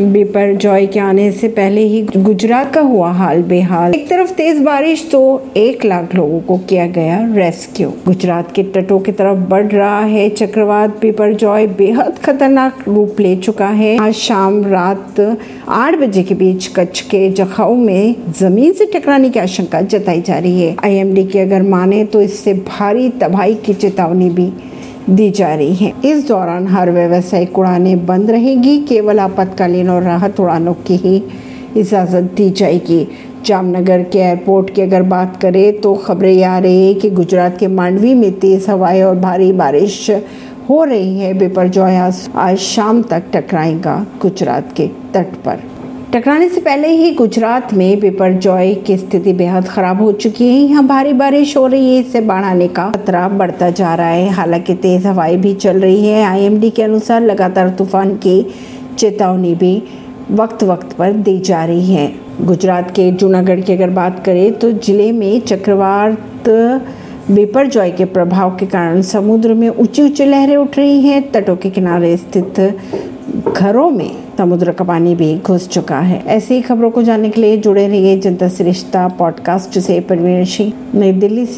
Joy के आने से पहले ही गुजरात का हुआ हाल बेहाल। एक तरफ़ तेज बारिश तो एक लाख लोगों को किया गया रेस्क्यू। गुजरात के तटों की तरफ़ बढ़ रहा है चक्रवात बेपर जॉय। बेहद खतरनाक रूप ले चुका है। आज शाम रात आठ बजे के बीच कच्छ के जखाऊ में ज़मीन से टकराने की आशंका जताई जा रही है। आईएमडी की अगर माने तो इससे भारी तबाही की चेतावनी भी दी जा रही है। इस दौरान हर व्यवसायिक उड़ानें बंद रहेगी, केवल आपातकालीन और राहत उड़ानों की ही इजाज़त दी जाएगी। जामनगर के एयरपोर्ट की अगर बात करें तो खबरें आ रही है कि गुजरात के मांडवी में तेज़ हवाएँ और भारी बारिश हो रही है। बिपरजॉय आज शाम तक टकराएगा गुजरात के तट पर। टकराने से पहले ही गुजरात में पेपर जॉय की स्थिति बेहद खराब हो चुकी है। यहाँ भारी बारिश हो रही है, इससे बाढ़ आने का खतरा बढ़ता जा रहा है। हालाँकि तेज हवाएँ भी चल रही है। आईएमडी के अनुसार लगातार तूफ़ान की चेतावनी भी वक्त वक्त पर दी जा रही है। गुजरात के जूनागढ़ की अगर बात करें तो ज़िले में चक्रवात बेपर जॉय के प्रभाव के कारण समुद्र में ऊँची ऊँची लहरें उठ रही हैं। तटों के किनारे स्थित घरों में समुद्र का पानी भी घुस चुका है। ऐसी ही खबरों को जानने के लिए जुड़े रहिए जनता श्रेष्ठता पॉडकास्ट से परवीन सिंह नई दिल्ली से